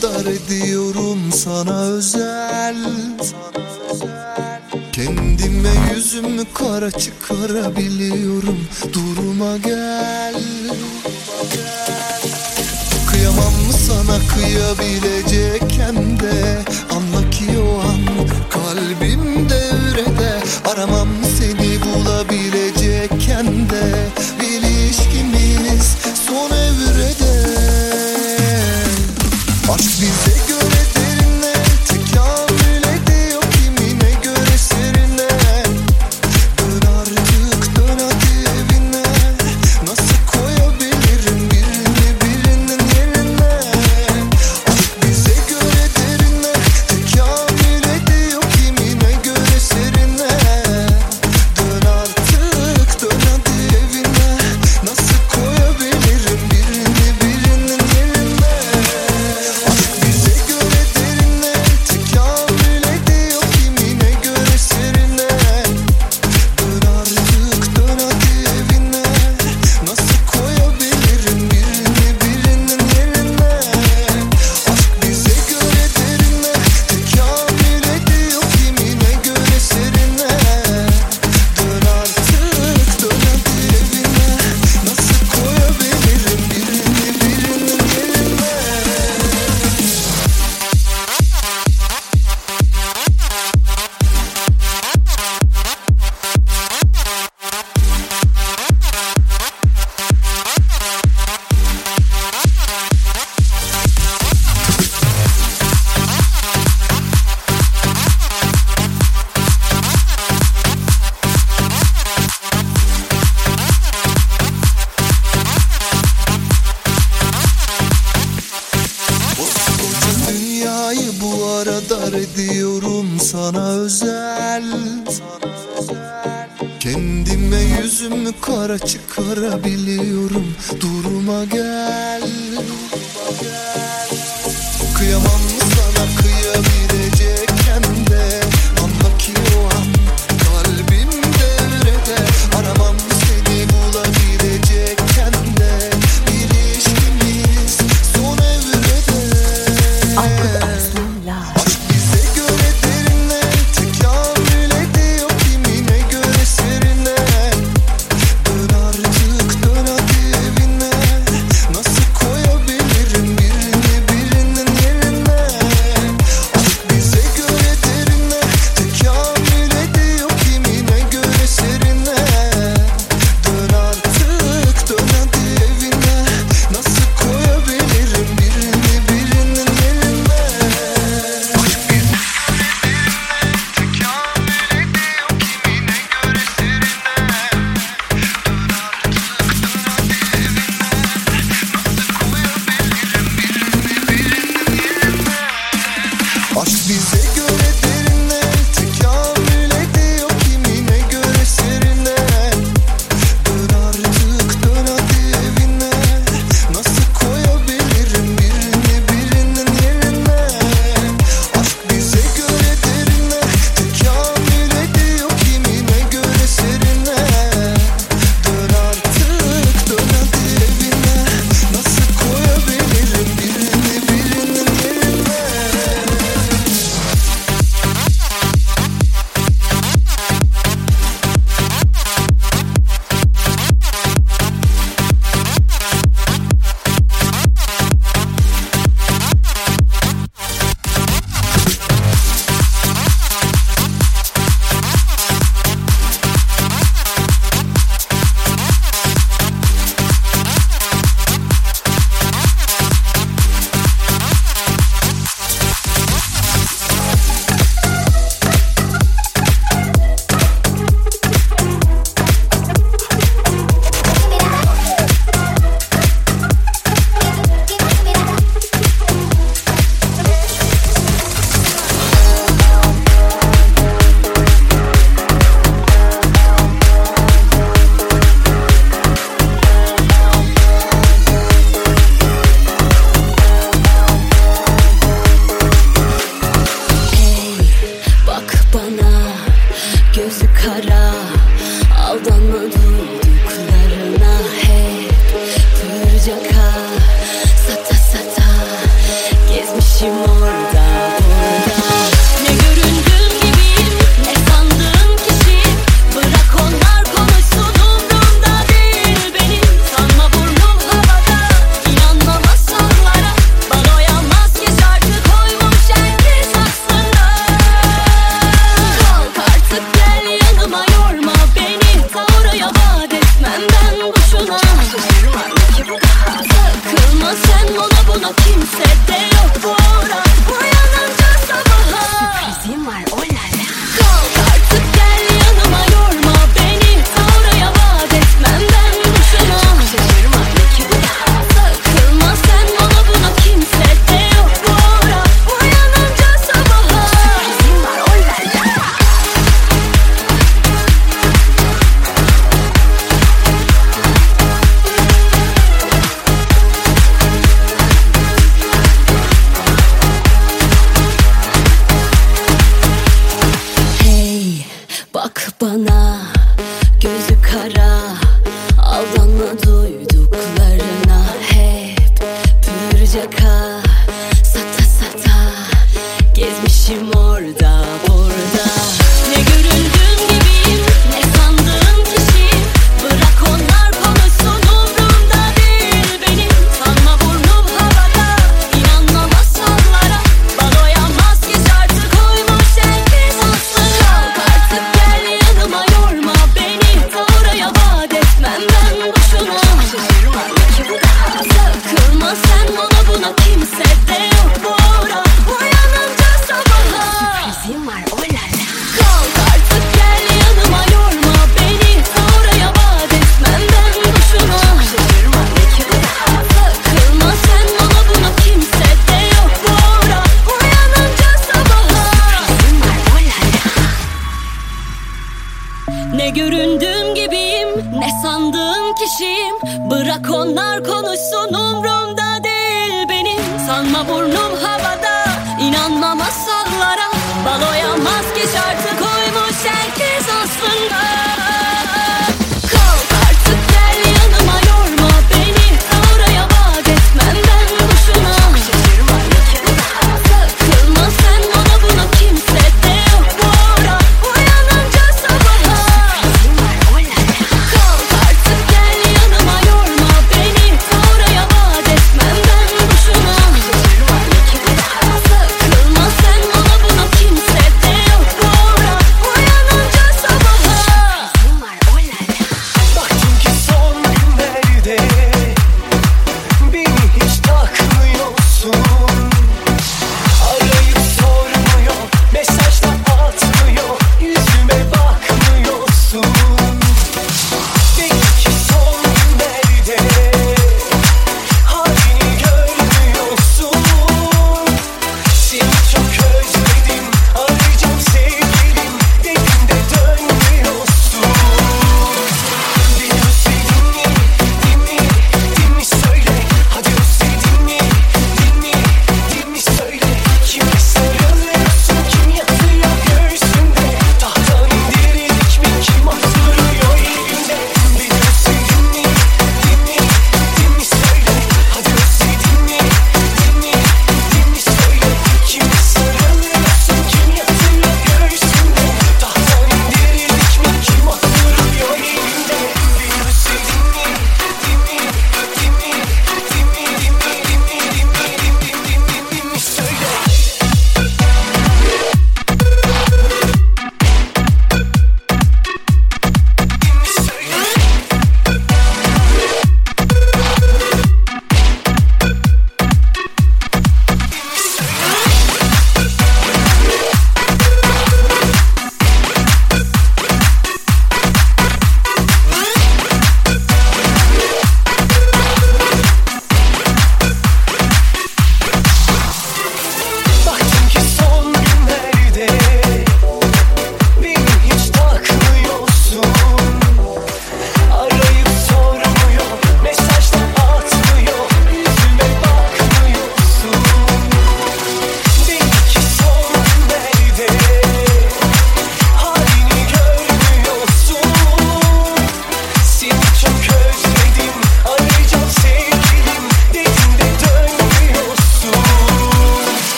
kadar diyorum sana özel. Kendime yüzümü kara çıkarabiliyorum. Duruma gel. Kıyamam mı sana kıyabilecekken de? Anla ki o an kalbimde ürede Aramam seni bulabilir çıkarabiliyorum. Duruma gel.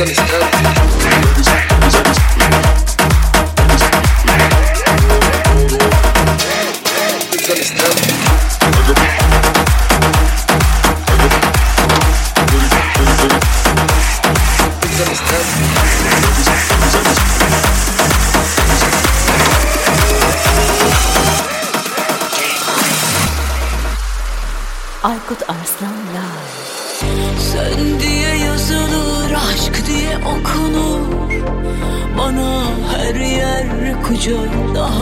understand. Arslan Lal. Sen diye yazılır, aşk diye okunur. Bana her yer kucağında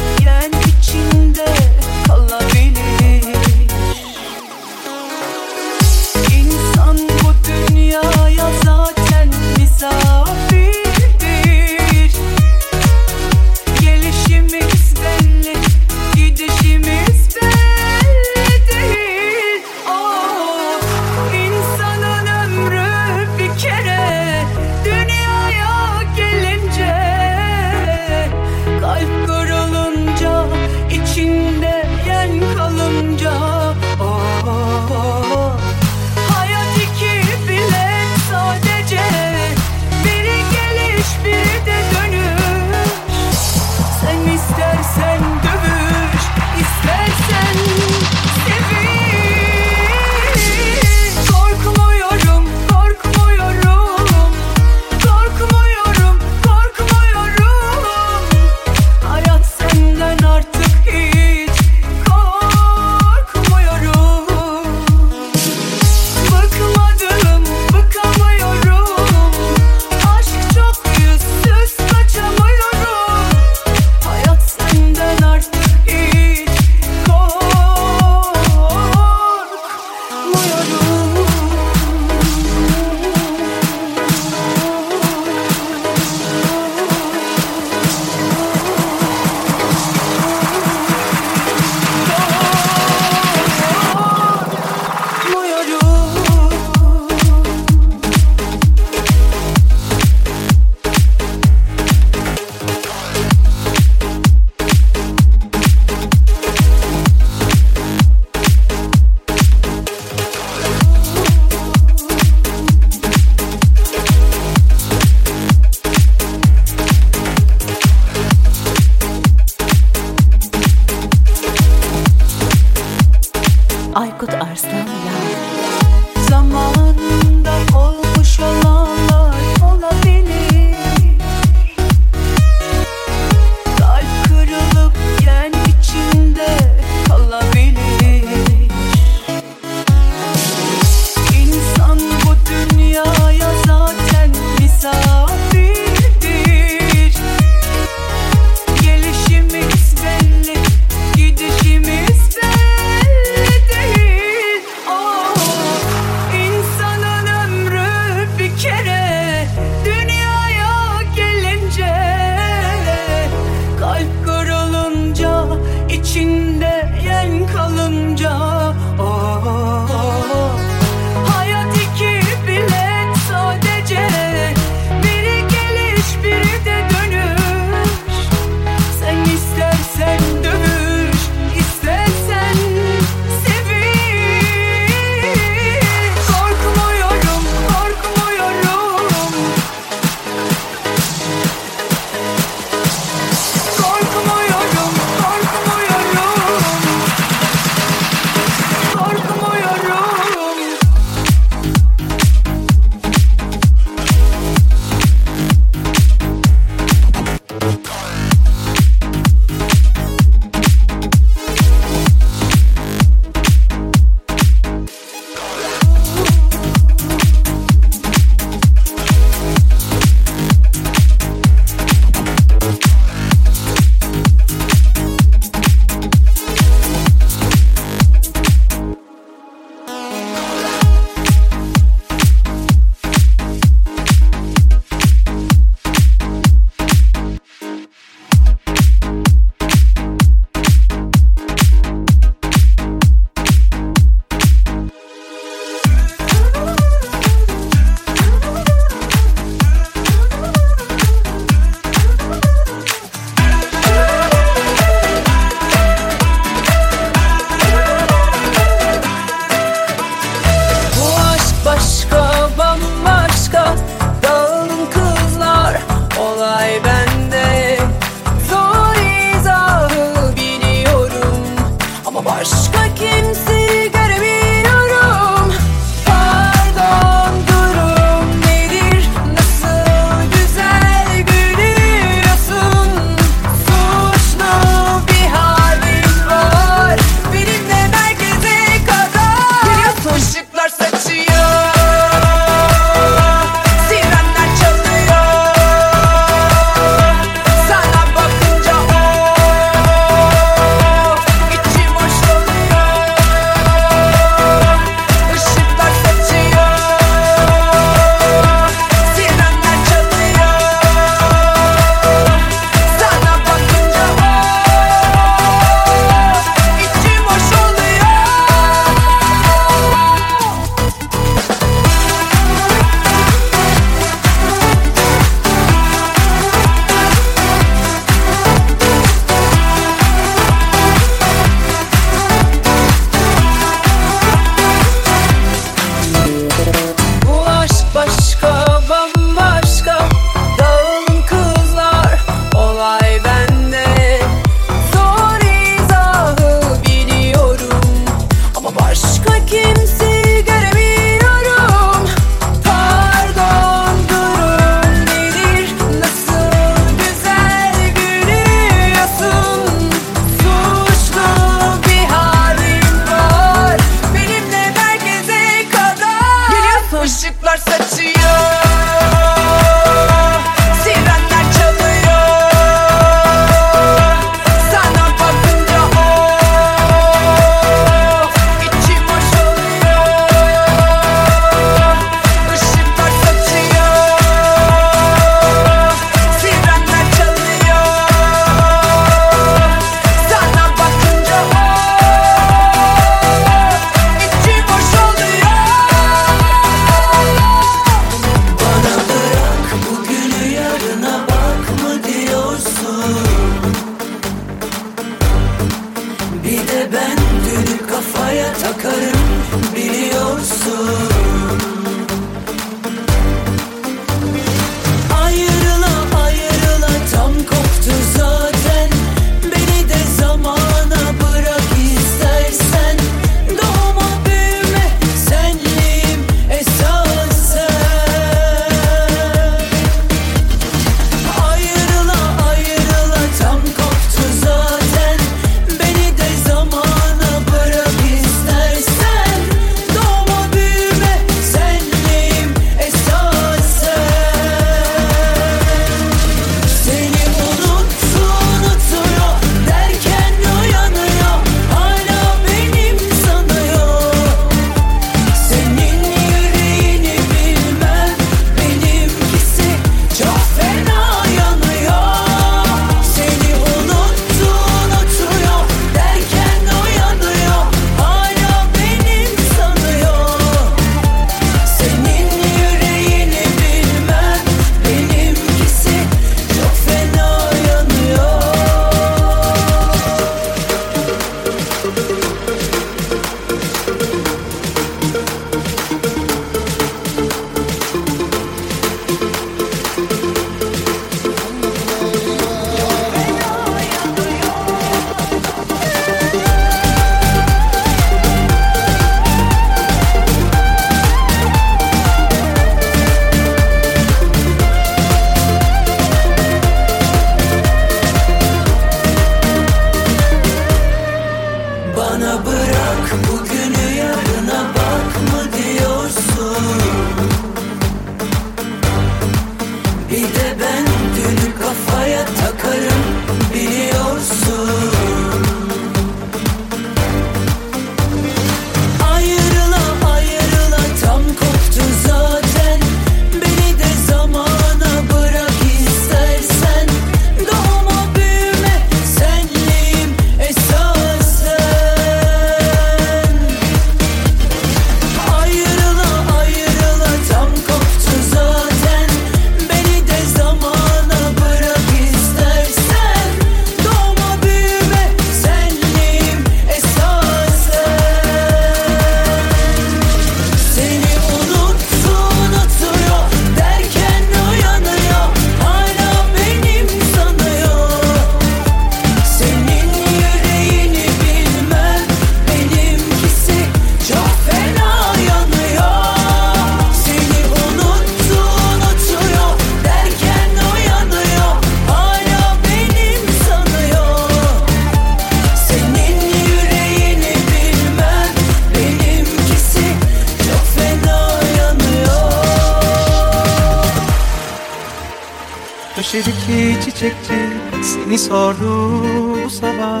Beni sordu bu sabah.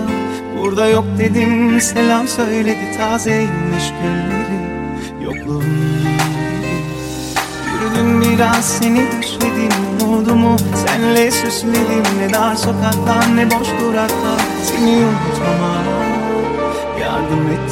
Burada yok dedim selam söyledi Tazeymiş gülleri. Yokluğum. Yürüdüm biraz seni düşledim Umudumu senle süsledim. Ne dar sokaklar ne boş duraklar Seni unutmama yardım et.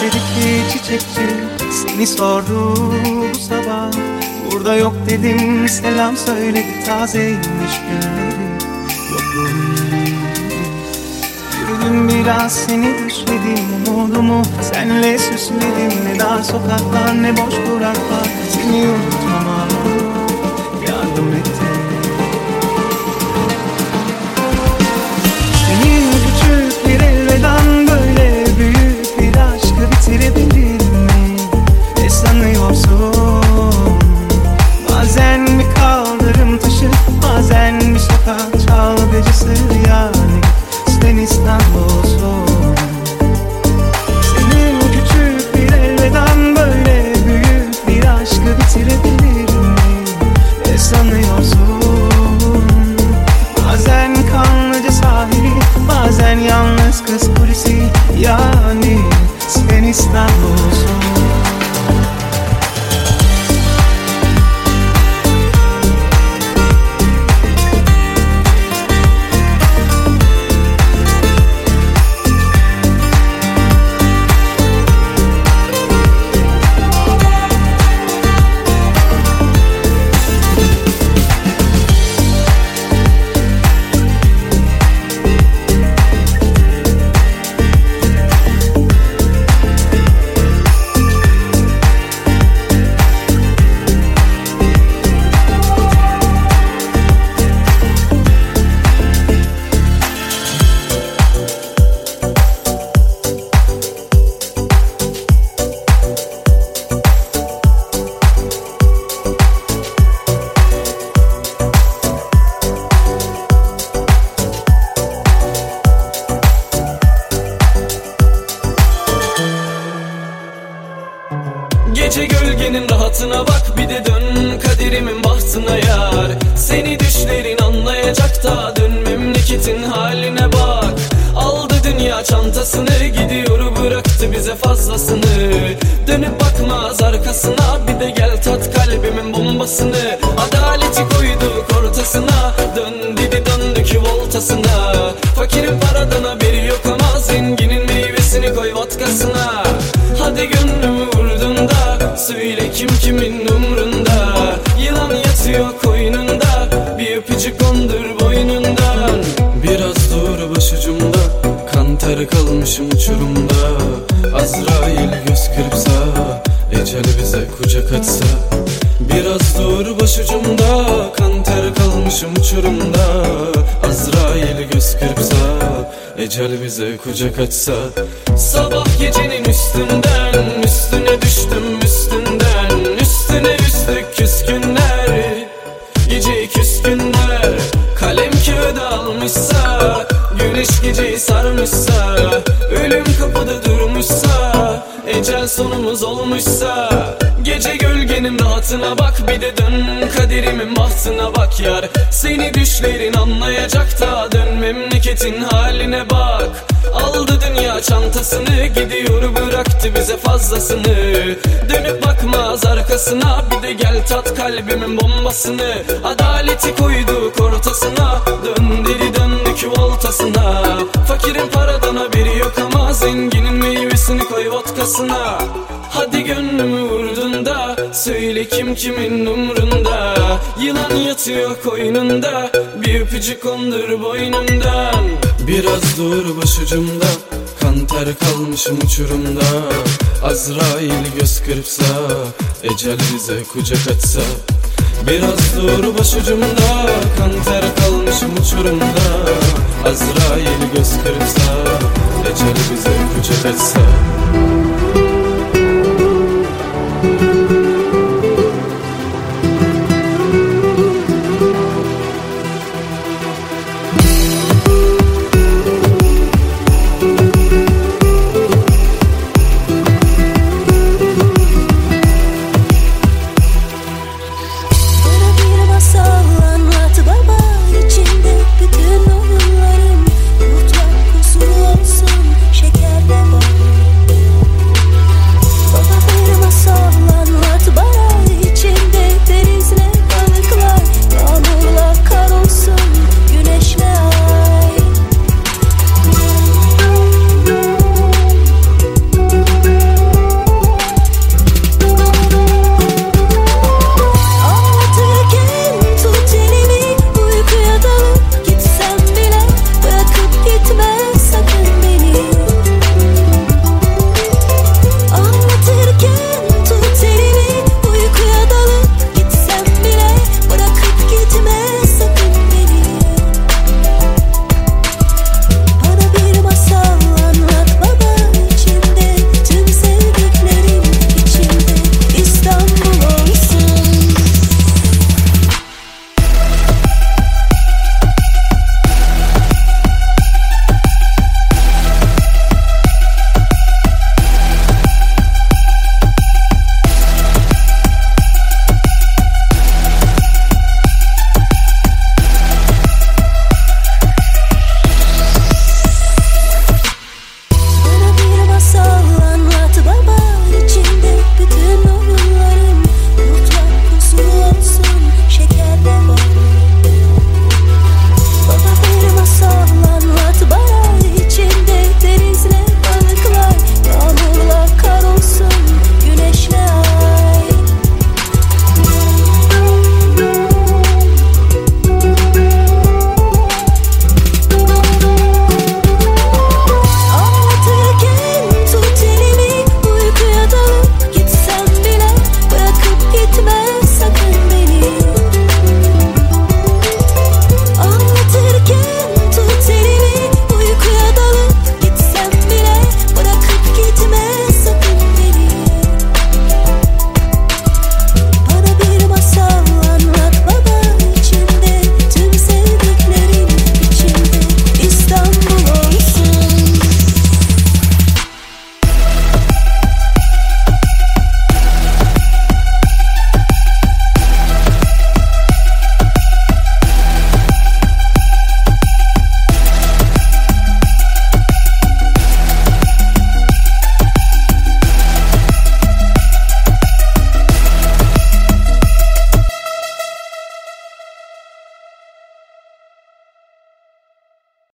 Çiçekli çiçekçi seni sordu bu sabah. Burada yok dedim selam söyledi tazeymiş günleri Yürüdüm biraz seni düşledim umudumu Senle süsledim. Ne dar sokaklar ne boş kuraklar Seni unutmam. yani sen ister Hayatına bak bir de dön kaderimin bahtına yar. Seni düşlerin anlayacak da dön memleketin haline bak. Aldı dünya çantasını gidiyor bıraktı bize fazlasını. Dönüp bakmaz arkasına bir de gel tat kalbimin bombasını. Adaleti koyduk ortasına dön dedi döndük voltasına. Söyle kim kimin umrunda? Yılan yatıyor koynunda Bir öpücük kondur boynundan. Biraz dur başucumda Kan ter kalmışım uçurumda. Azrail göz kırpsa Ecel bize kucak açsa Biraz dur başucumda Kan ter kalmışım uçurumda. Azrail göz kırpsa Ecel bize kucak açsa Sabah gecenin üstünden Üstüne düştüm küskünler Gece küskünler. Kalem kağıda almışsa Güneş geceyi sarmışsa Ölüm kapıda durmuşsa Ecel sonumuz olmuşsa. Gece gölgenin rahatına bak Bir de dön kaderimin bahtına bak yar. Seni düşlerin anlayacak da Dön memleketin haline bak Aldı dünya çantasını Gidiyor bıraktı bize fazlasını. Dönüp bakmaz arkasına Bir de gel tat kalbimin bombasını. Adaleti koyduk ortasına Dön deli döndük voltasına. Fakirin paradan haberi yok ama Zenginin meyvesini koy vodkasına Hadi gönlümü vurdun da Söyle kim kimin umrunda. Yılan yatıyor koynunda Bir öpücük kondur boynundan Biraz dur başucumda Kan ter kalmışım uçurumda. Azrail göz kırpsa Ecel bize kucak açsa Biraz dur başucumda Kan ter kalmışım uçurumda. Azrail göz kırpsa Ecel bize kucak açsa